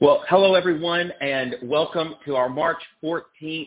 Well, hello everyone, and welcome to our March 14th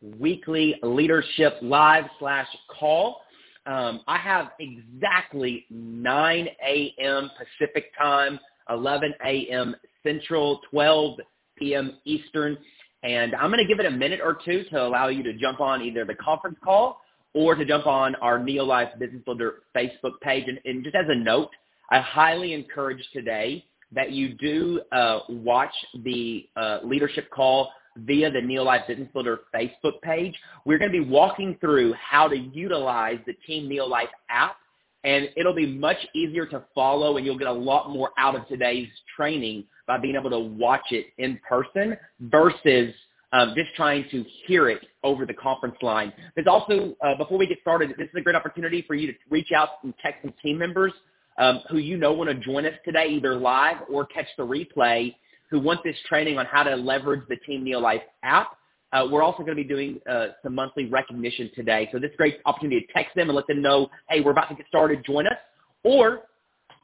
weekly leadership live slash call. Um, I have exactly 9 a.m. Pacific time, 11 a.m. Central, 12 p.m. Eastern, and I'm going to give it a minute or two to allow you to jump on either the conference call or to jump on our Neolife Business Builder Facebook page. And, and just as a note, I highly encourage today that you do uh, watch the uh, leadership call via the Neolife Business Builder Facebook page. We're going to be walking through how to utilize the Team Neolife app, and it'll be much easier to follow, and you'll get a lot more out of today's training by being able to watch it in person versus um, just trying to hear it over the conference line. There's also, uh, before we get started, this is a great opportunity for you to reach out and text some team members um, who you know want to join us today, either live or catch the replay, who want this training on how to leverage the Team Neolife app. Uh, we're also going to be doing uh, some monthly recognition today. So this is a great opportunity to text them and let them know, hey, we're about to get started, join us. Or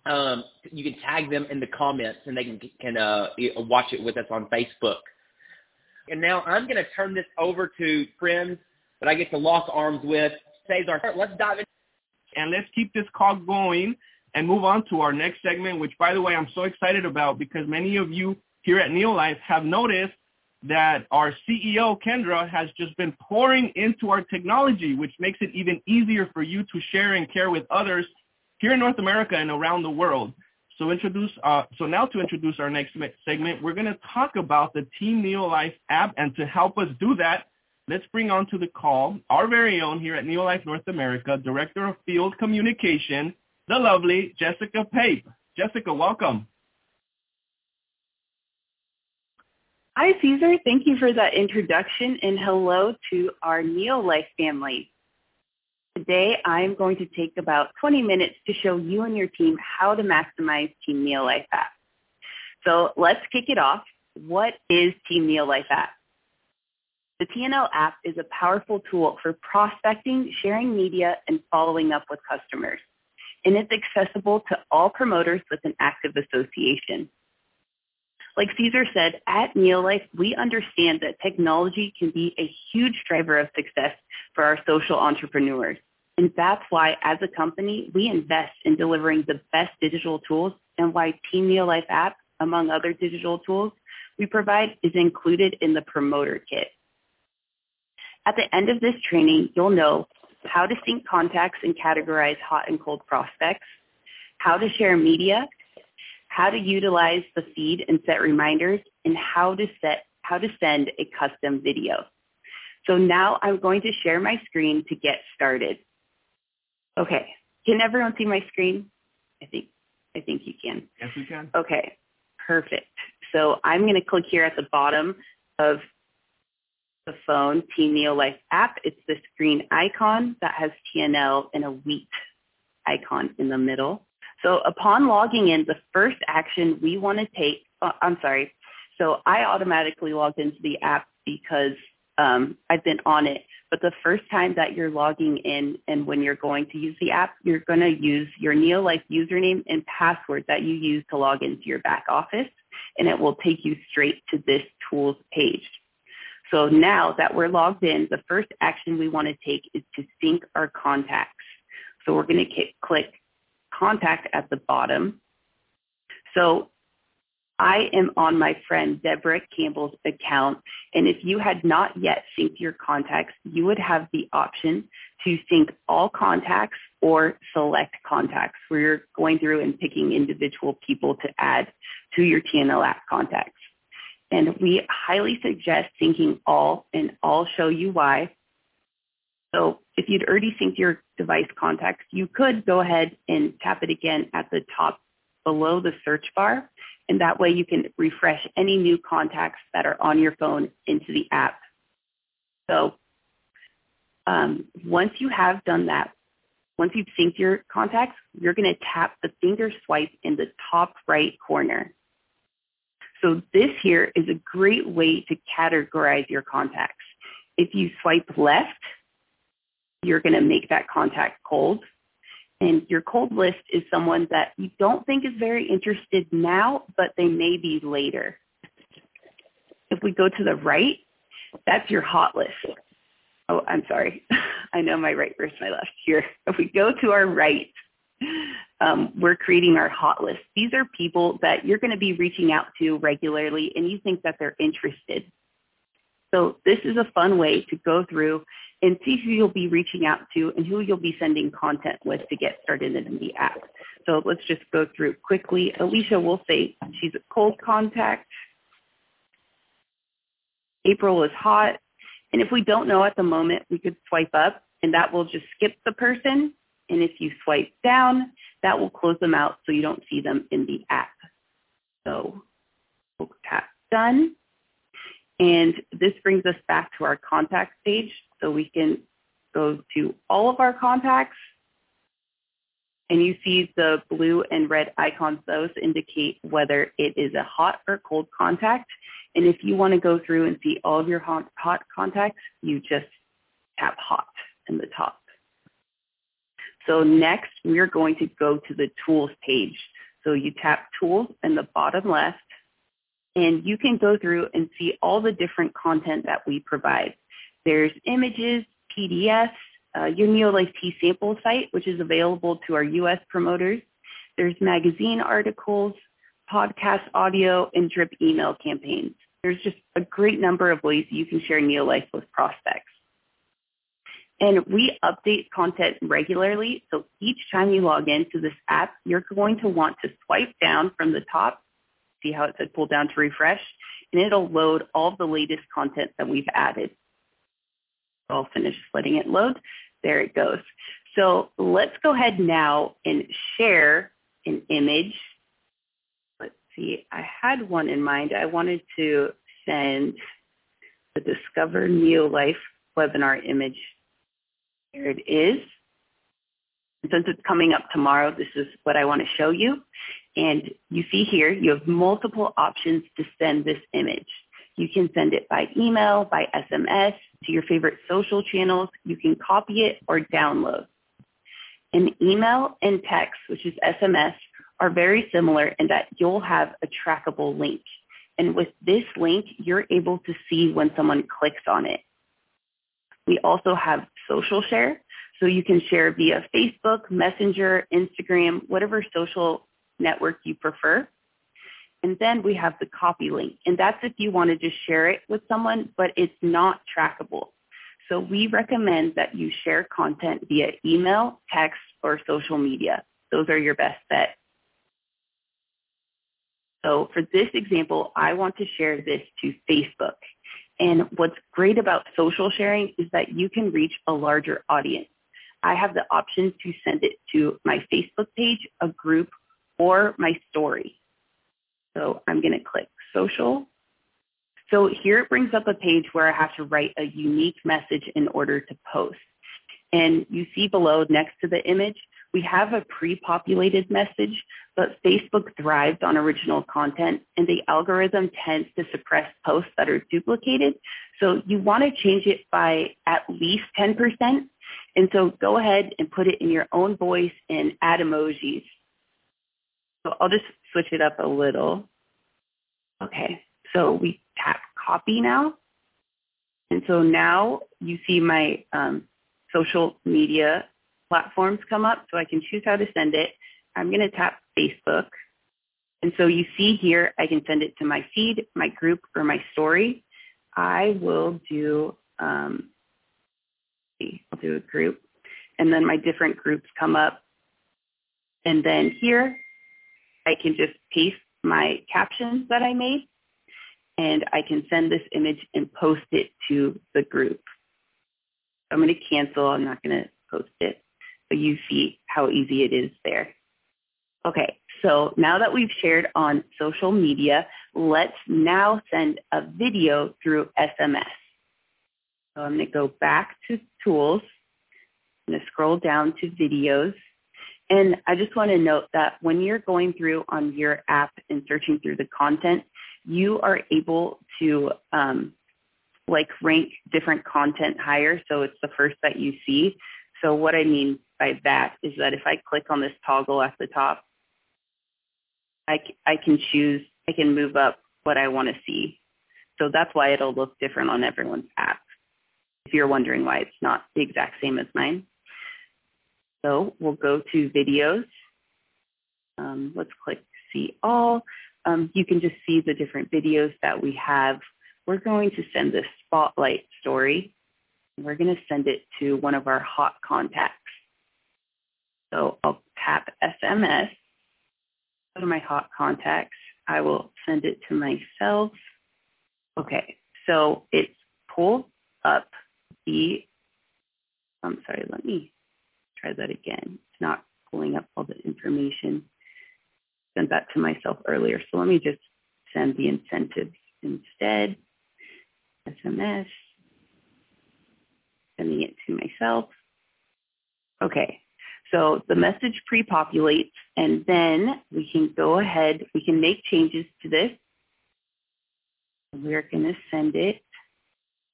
um, you can tag them in the comments and they can, can uh, watch it with us on Facebook. And now I'm going to turn this over to friends that I get to lock arms with. Cesar, let's dive in. And let's keep this call going and move on to our next segment, which, by the way, I'm so excited about because many of you here at Neolife have noticed that our CEO, Kendra, has just been pouring into our technology, which makes it even easier for you to share and care with others here in North America and around the world. So introduce, uh, so now to introduce our next segment, we're going to talk about the Team Neolife app. And to help us do that, let's bring on to the call our very own here at Neolife North America, Director of Field Communication, the lovely Jessica Pape. Jessica, welcome. Hi, Cesar. Thank you for that introduction, and hello to our Neolife family. Today, I'm going to take about 20 minutes to show you and your team how to maximize Team Neolife app. So let's kick it off. What is Team Neolife app? The TNL app is a powerful tool for prospecting, sharing media, and following up with customers and it's accessible to all promoters with an active association. Like Cesar said, at Neolife, we understand that technology can be a huge driver of success for our social entrepreneurs. And that's why, as a company, we invest in delivering the best digital tools and why Team Neolife app, among other digital tools we provide, is included in the promoter kit. At the end of this training, you'll know how to sync contacts and categorize hot and cold prospects, how to share media, how to utilize the feed and set reminders, and how to set how to send a custom video. So now I'm going to share my screen to get started. Okay, can everyone see my screen? I think I think you can. Yes, we can. Okay, perfect. So I'm going to click here at the bottom of the phone Team Neolife app. It's this green icon that has TNL and a wheat icon in the middle. So upon logging in, the first action we want to take, uh, I'm sorry, so I automatically logged into the app because um, I've been on it. But the first time that you're logging in and when you're going to use the app, you're going to use your Neolife username and password that you use to log into your back office, and it will take you straight to this tools page. So now that we're logged in, the first action we want to take is to sync our contacts. So we're going to click contact at the bottom. So I am on my friend Deborah Campbell's account. And if you had not yet synced your contacts, you would have the option to sync all contacts or select contacts where you're going through and picking individual people to add to your TNL app contacts. And we highly suggest syncing all, and I'll show you why. So if you'd already synced your device contacts, you could go ahead and tap it again at the top below the search bar. And that way you can refresh any new contacts that are on your phone into the app. So um, once you have done that, once you've synced your contacts, you're going to tap the finger swipe in the top right corner. So this here is a great way to categorize your contacts. If you swipe left, you're going to make that contact cold. And your cold list is someone that you don't think is very interested now, but they may be later. If we go to the right, that's your hot list. Oh, I'm sorry. I know my right versus my left here. If we go to our right, um, we're creating our hot list. These are people that you're going to be reaching out to regularly and you think that they're interested. So this is a fun way to go through and see who you'll be reaching out to and who you'll be sending content with to get started in the app. So let's just go through quickly. Alicia will say she's a cold contact. April is hot. And if we don't know at the moment, we could swipe up and that will just skip the person. And if you swipe down, that will close them out so you don't see them in the app. So we'll tap done. And this brings us back to our contacts page. So we can go to all of our contacts and you see the blue and red icons. Those indicate whether it is a hot or cold contact. And if you want to go through and see all of your hot, hot contacts, you just tap hot in the top. So next, we're going to go to the tools page. So you tap tools in the bottom left, and you can go through and see all the different content that we provide. There's images, PDFs, uh, your Neolife T sample site, which is available to our U.S. promoters. There's magazine articles, podcast audio, and drip email campaigns. There's just a great number of ways you can share Neolife with prospects. And we update content regularly. So each time you log into this app, you're going to want to swipe down from the top, see how it said pull down to refresh, and it'll load all the latest content that we've added. I'll finish letting it load. There it goes. So let's go ahead now and share an image. Let's see, I had one in mind. I wanted to send the Discover Neolife webinar image it is. And since it's coming up tomorrow, this is what I want to show you. And you see here, you have multiple options to send this image. You can send it by email, by SMS, to your favorite social channels. You can copy it or download. An email and text, which is SMS, are very similar in that you'll have a trackable link. And with this link, you're able to see when someone clicks on it. We also have social share. So you can share via Facebook, Messenger, Instagram, whatever social network you prefer. And then we have the copy link. And that's if you want to just share it with someone, but it's not trackable. So we recommend that you share content via email, text, or social media. Those are your best bet. So for this example, I want to share this to Facebook. And what's great about social sharing is that you can reach a larger audience. I have the option to send it to my Facebook page, a group, or my story. So I'm going to click social. So here it brings up a page where I have to write a unique message in order to post. And you see below next to the image, we have a pre-populated message, but Facebook thrives on original content and the algorithm tends to suppress posts that are duplicated. So you want to change it by at least 10%. And so go ahead and put it in your own voice and add emojis. So I'll just switch it up a little. Okay, so we tap copy now. And so now you see my um, social media platforms come up so I can choose how to send it. I'm going to tap Facebook. And so you see here, I can send it to my feed, my group, or my story. I will do, um, I'll do a group. And then my different groups come up. And then here, I can just paste my captions that I made. And I can send this image and post it to the group. I'm going to cancel. I'm not going to post it you see how easy it is there. Okay, so now that we've shared on social media, let's now send a video through SMS. So I'm going to go back to tools. I'm going to scroll down to videos. And I just want to note that when you're going through on your app and searching through the content, you are able to um, like rank different content higher. So it's the first that you see. So what I mean by that is that if I click on this toggle at the top, I, I can choose, I can move up what I want to see. So that's why it'll look different on everyone's app. If you're wondering why it's not the exact same as mine. So we'll go to videos. Um, let's click see all. Um, you can just see the different videos that we have. We're going to send this spotlight story. We're going to send it to one of our hot contacts. So I'll tap SMS, go to my hot contacts. I will send it to myself. Okay, so it's pull up the, I'm sorry, let me try that again. It's not pulling up all the information. Sent that to myself earlier. So let me just send the incentives instead. SMS, sending it to myself. Okay, so the message pre-populates and then we can go ahead, we can make changes to this. We're going to send it.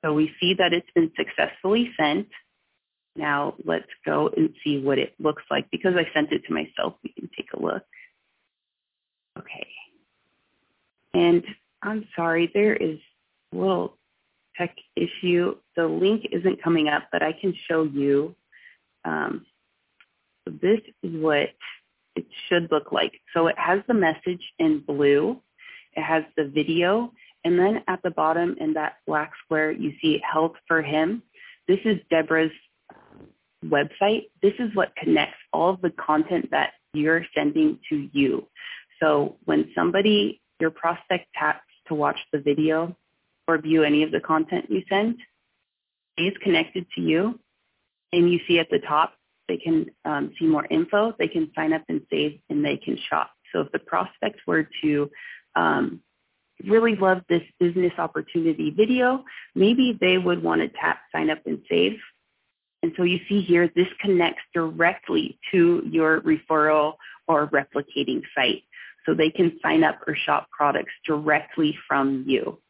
So we see that it's been successfully sent. Now let's go and see what it looks like. Because I sent it to myself, we can take a look. Okay. And I'm sorry, there is a little tech issue. The link isn't coming up, but I can show you. Um, this is what it should look like. So it has the message in blue. It has the video. And then at the bottom in that black square, you see Health for Him. This is Deborah's website. This is what connects all of the content that you're sending to you. So when somebody, your prospect taps to watch the video or view any of the content you send, is connected to you. And you see at the top, they can um, see more info, they can sign up and save, and they can shop. So if the prospects were to um, really love this business opportunity video, maybe they would want to tap sign up and save. And so you see here, this connects directly to your referral or replicating site. So they can sign up or shop products directly from you.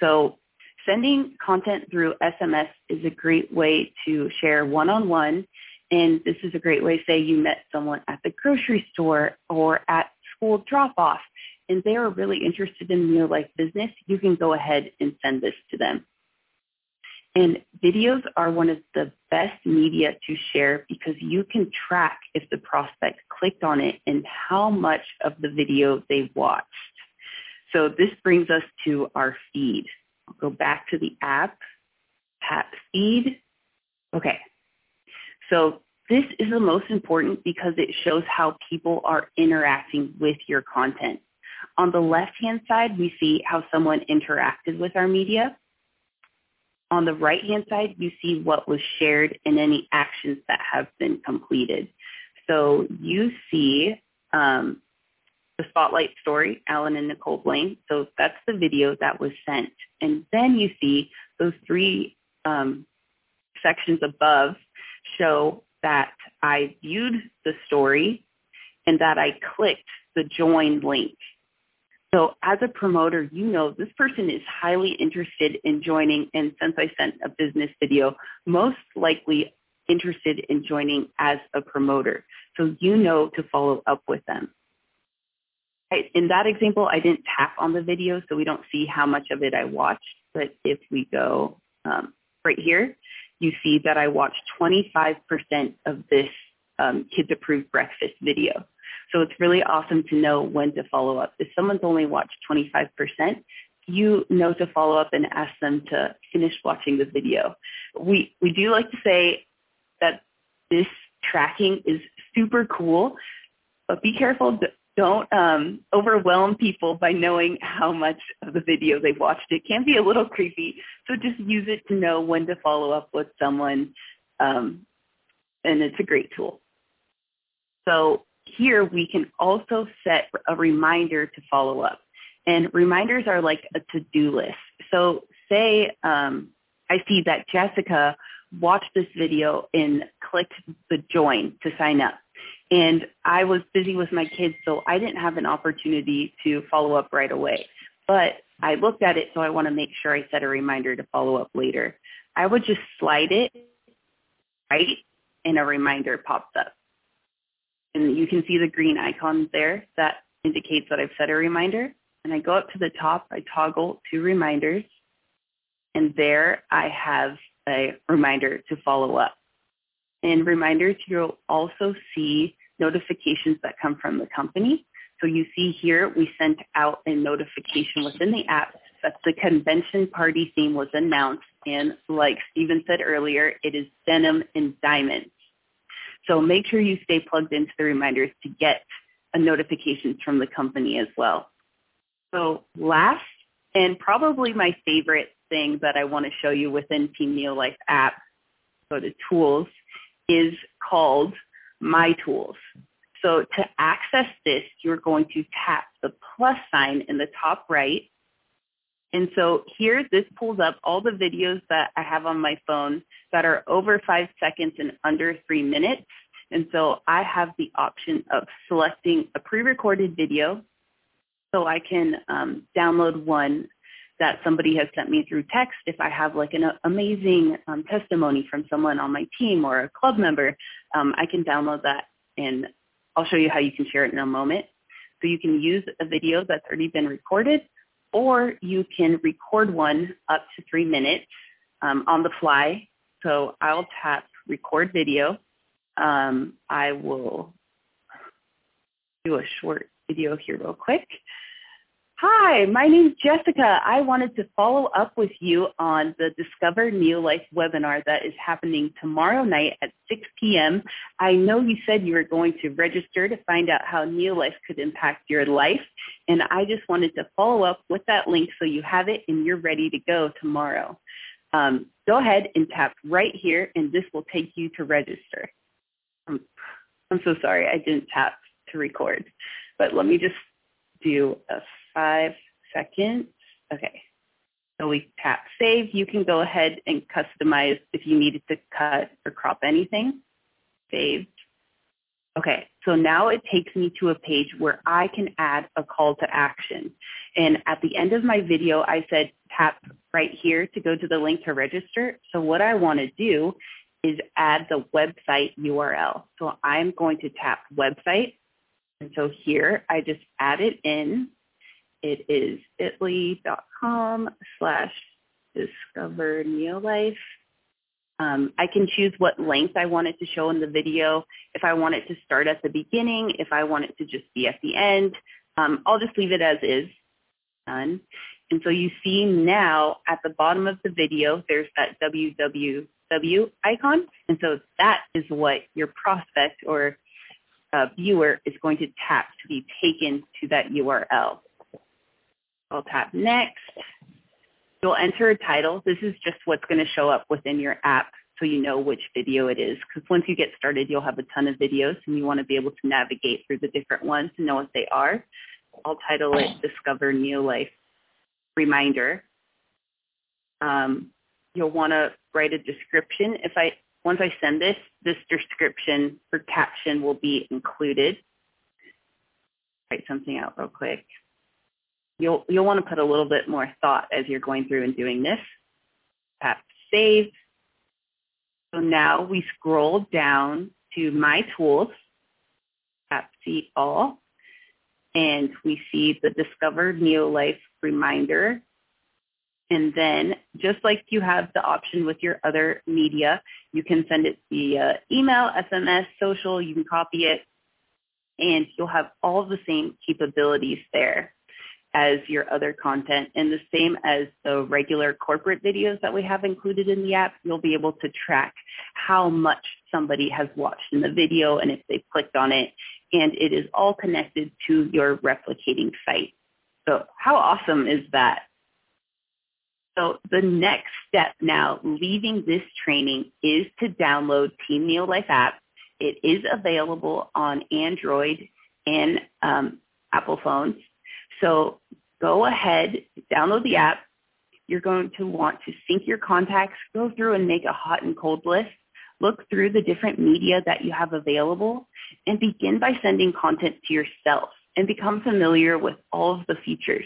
So sending content through SMS is a great way to share one-on-one. And this is a great way, say you met someone at the grocery store or at school drop-off and they are really interested in Neo Life business, you can go ahead and send this to them. And videos are one of the best media to share because you can track if the prospect clicked on it and how much of the video they watched. So this brings us to our feed. Go back to the app, tap feed. Okay. So this is the most important because it shows how people are interacting with your content. On the left-hand side, we see how someone interacted with our media. On the right-hand side, you see what was shared and any actions that have been completed. So you see um, the spotlight story, Alan and Nicole Blaine. So that's the video that was sent. And then you see those three um, sections above show that I viewed the story and that I clicked the join link. So as a promoter, you know this person is highly interested in joining, and since I sent a business video, most likely interested in joining as a promoter. So you know to follow up with them. In that example, I didn't tap on the video, so we don't see how much of it I watched. But if we go um, right here, you see that I watched 25% of this um, Kids Approved Breakfast video. So it's really awesome to know when to follow up. If someone's only watched 25%, you know to follow up and ask them to finish watching the video. We, we do like to say that this tracking is super cool, but be careful. Don't um, overwhelm people by knowing how much of the video they've watched. It can be a little creepy, so just use it to know when to follow up with someone, um, and it's a great tool. So here we can also set a reminder to follow up. And reminders are like a to-do list. So say um, I see that Jessica watched this video and clicked the join to sign up. And I was busy with my kids, so I didn't have an opportunity to follow up right away. But I looked at it, so I want to make sure I set a reminder to follow up later. I would just slide it right, and a reminder pops up and you can see the green icon there that indicates that I've set a reminder. and I go up to the top, I toggle to reminders, and there I have a reminder to follow up. In reminders, you'll also see notifications that come from the company. So you see here, we sent out a notification within the app that the convention party theme was announced. And like Stephen said earlier, it is denim and diamonds. So make sure you stay plugged into the reminders to get a notifications from the company as well. So last and probably my favorite thing that I want to show you within Team Neolife app, go to tools, is called My Tools. So to access this, you're going to tap the plus sign in the top right. And so here, this pulls up all the videos that I have on my phone that are over five seconds and under three minutes. And so I have the option of selecting a pre-recorded video so I can um, download one that somebody has sent me through text. If I have like an amazing um, testimony from someone on my team or a club member, um, I can download that and I'll show you how you can share it in a moment. So you can use a video that's already been recorded, or you can record one up to three minutes um, on the fly. So I'll tap record video. Um, I will do a short video here real quick. Hi, my name is Jessica. I wanted to follow up with you on the Discover Neolife webinar that is happening tomorrow night at 6 p.m. I know you said you were going to register to find out how Neolife could impact your life, and I just wanted to follow up with that link so you have it and you're ready to go tomorrow. Um, go ahead and tap right here, and this will take you to register. I'm, I'm so sorry I didn't tap to record, but let me just do a five seconds. Okay. So we tap save. You can go ahead and customize if you needed to cut or crop anything. Saved. Okay, so now it takes me to a page where I can add a call to action. And at the end of my video, I said tap right here to go to the link to register. So what I want to do is add the website URL. So I'm going to tap website. And so here I just add it in it is bit.ly.com slash discover neolife. Um, I can choose what length I want it to show in the video. If I want it to start at the beginning, if I want it to just be at the end, um, I'll just leave it as is. Done. And so you see now at the bottom of the video, there's that www icon. And so that is what your prospect or uh, viewer is going to tap to be taken to that URL. I'll tap next. You'll enter a title. This is just what's going to show up within your app so you know which video it is. Because once you get started, you'll have a ton of videos and you want to be able to navigate through the different ones and know what they are. I'll title it Discover Neolife Reminder. Um, you'll want to write a description. If I once I send this, this description or caption will be included. Write something out real quick you'll you'll want to put a little bit more thought as you're going through and doing this. Tap save. So now we scroll down to my tools, tap see all, and we see the Discover Neolife reminder. And then just like you have the option with your other media, you can send it via email, SMS, social, you can copy it, and you'll have all the same capabilities there as your other content. And the same as the regular corporate videos that we have included in the app, you'll be able to track how much somebody has watched in the video and if they've clicked on it. And it is all connected to your replicating site. So how awesome is that? So the next step now, leaving this training, is to download Team Neolife app. It is available on Android and um, Apple phones. So go ahead, download the app. You're going to want to sync your contacts, go through and make a hot and cold list, look through the different media that you have available, and begin by sending content to yourself and become familiar with all of the features.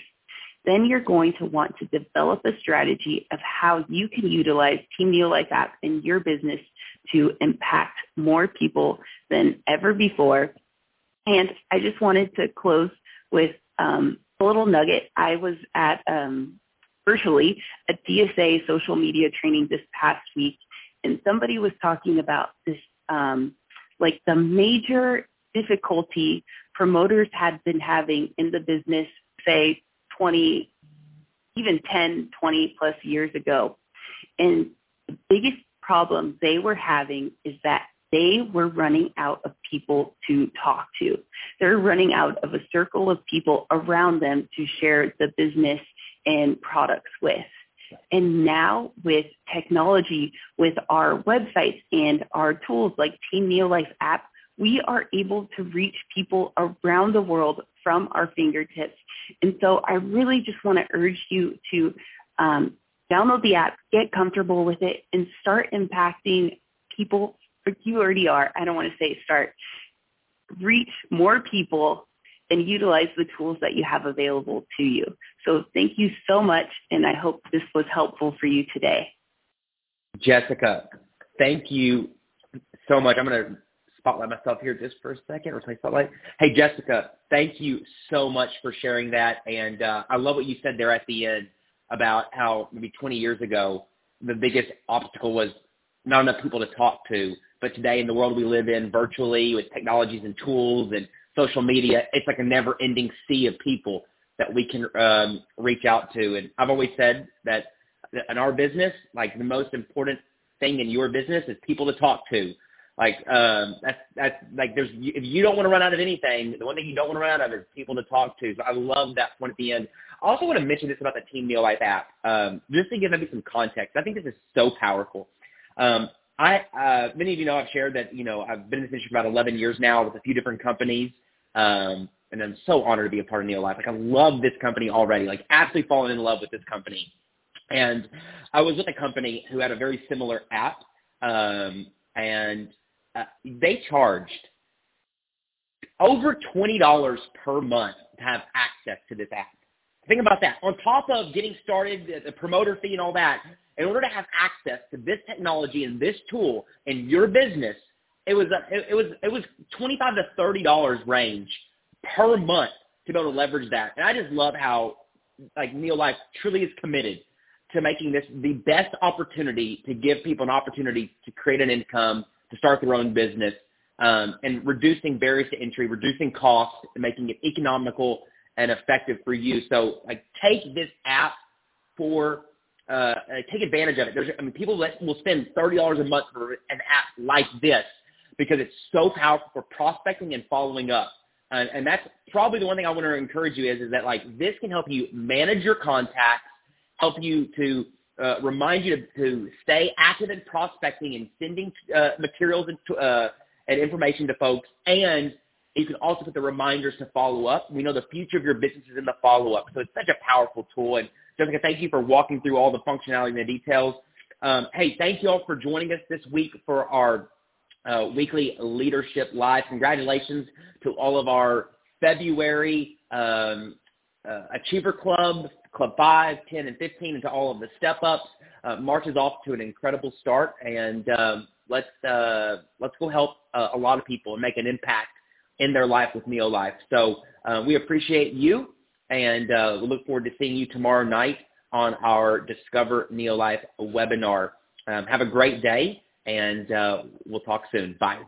Then you're going to want to develop a strategy of how you can utilize Team Neolife app in your business to impact more people than ever before. And I just wanted to close with um, a little nugget. I was at um, virtually a DSA social media training this past week, and somebody was talking about this, um, like the major difficulty promoters had been having in the business, say 20, even 10, 20 plus years ago. And the biggest problem they were having is that they were running out of people to talk to. They're running out of a circle of people around them to share the business and products with. And now with technology, with our websites and our tools like Team Neolife app, we are able to reach people around the world from our fingertips. And so I really just want to urge you to um, download the app, get comfortable with it, and start impacting people. You already are. I don't want to say start. Reach more people and utilize the tools that you have available to you. So thank you so much, and I hope this was helpful for you today. Jessica, thank you so much. I'm going to spotlight myself here just for a second, or spotlight. Hey, Jessica, thank you so much for sharing that, and uh, I love what you said there at the end about how maybe 20 years ago the biggest obstacle was not enough people to talk to, but today in the world we live in, virtually with technologies and tools and social media, it's like a never-ending sea of people that we can um, reach out to. And I've always said that in our business, like the most important thing in your business is people to talk to. Like um, that's that's like there's if you don't want to run out of anything, the one thing you don't want to run out of is people to talk to. So I love that point at the end. I also want to mention this about the Team Neolife app, um, just to give maybe some context. I think this is so powerful. Um, I uh, many of you know I've shared that you know I've been in this industry for about 11 years now with a few different companies. Um, and I'm so honored to be a part of Neolife. Like I love this company already. Like absolutely fallen in love with this company. And I was with a company who had a very similar app, um, and uh, they charged over twenty dollars per month to have access to this app. Think about that. On top of getting started, the, the promoter fee and all that, in order to have access to this technology and this tool in your business, it was a, it, it was it was twenty five to thirty dollars range per month to be able to leverage that. And I just love how like Neolife truly is committed to making this the best opportunity to give people an opportunity to create an income, to start their own business, um, and reducing barriers to entry, reducing costs, making it economical and effective for you. So like take this app for uh, take advantage of it. There's, I mean, people will spend thirty dollars a month for an app like this because it's so powerful for prospecting and following up. And, and that's probably the one thing I want to encourage you is, is that like this can help you manage your contacts, help you to uh, remind you to, to stay active in prospecting and sending uh, materials and, uh, and information to folks. And you can also put the reminders to follow up. We know the future of your business is in the follow-up. So it's such a powerful tool. And Jessica, thank you for walking through all the functionality and the details. Um, hey, thank you all for joining us this week for our uh, weekly leadership live. Congratulations to all of our February um, uh, Achiever Club, Club 5, 10, and 15, and to all of the step-ups. Uh, March is off to an incredible start, and um, let's uh, let's go help uh, a lot of people and make an impact in their life with Neolife. So uh, we appreciate you, and uh, we look forward to seeing you tomorrow night on our Discover Neolife webinar. Um, have a great day, and uh, we'll talk soon. Bye.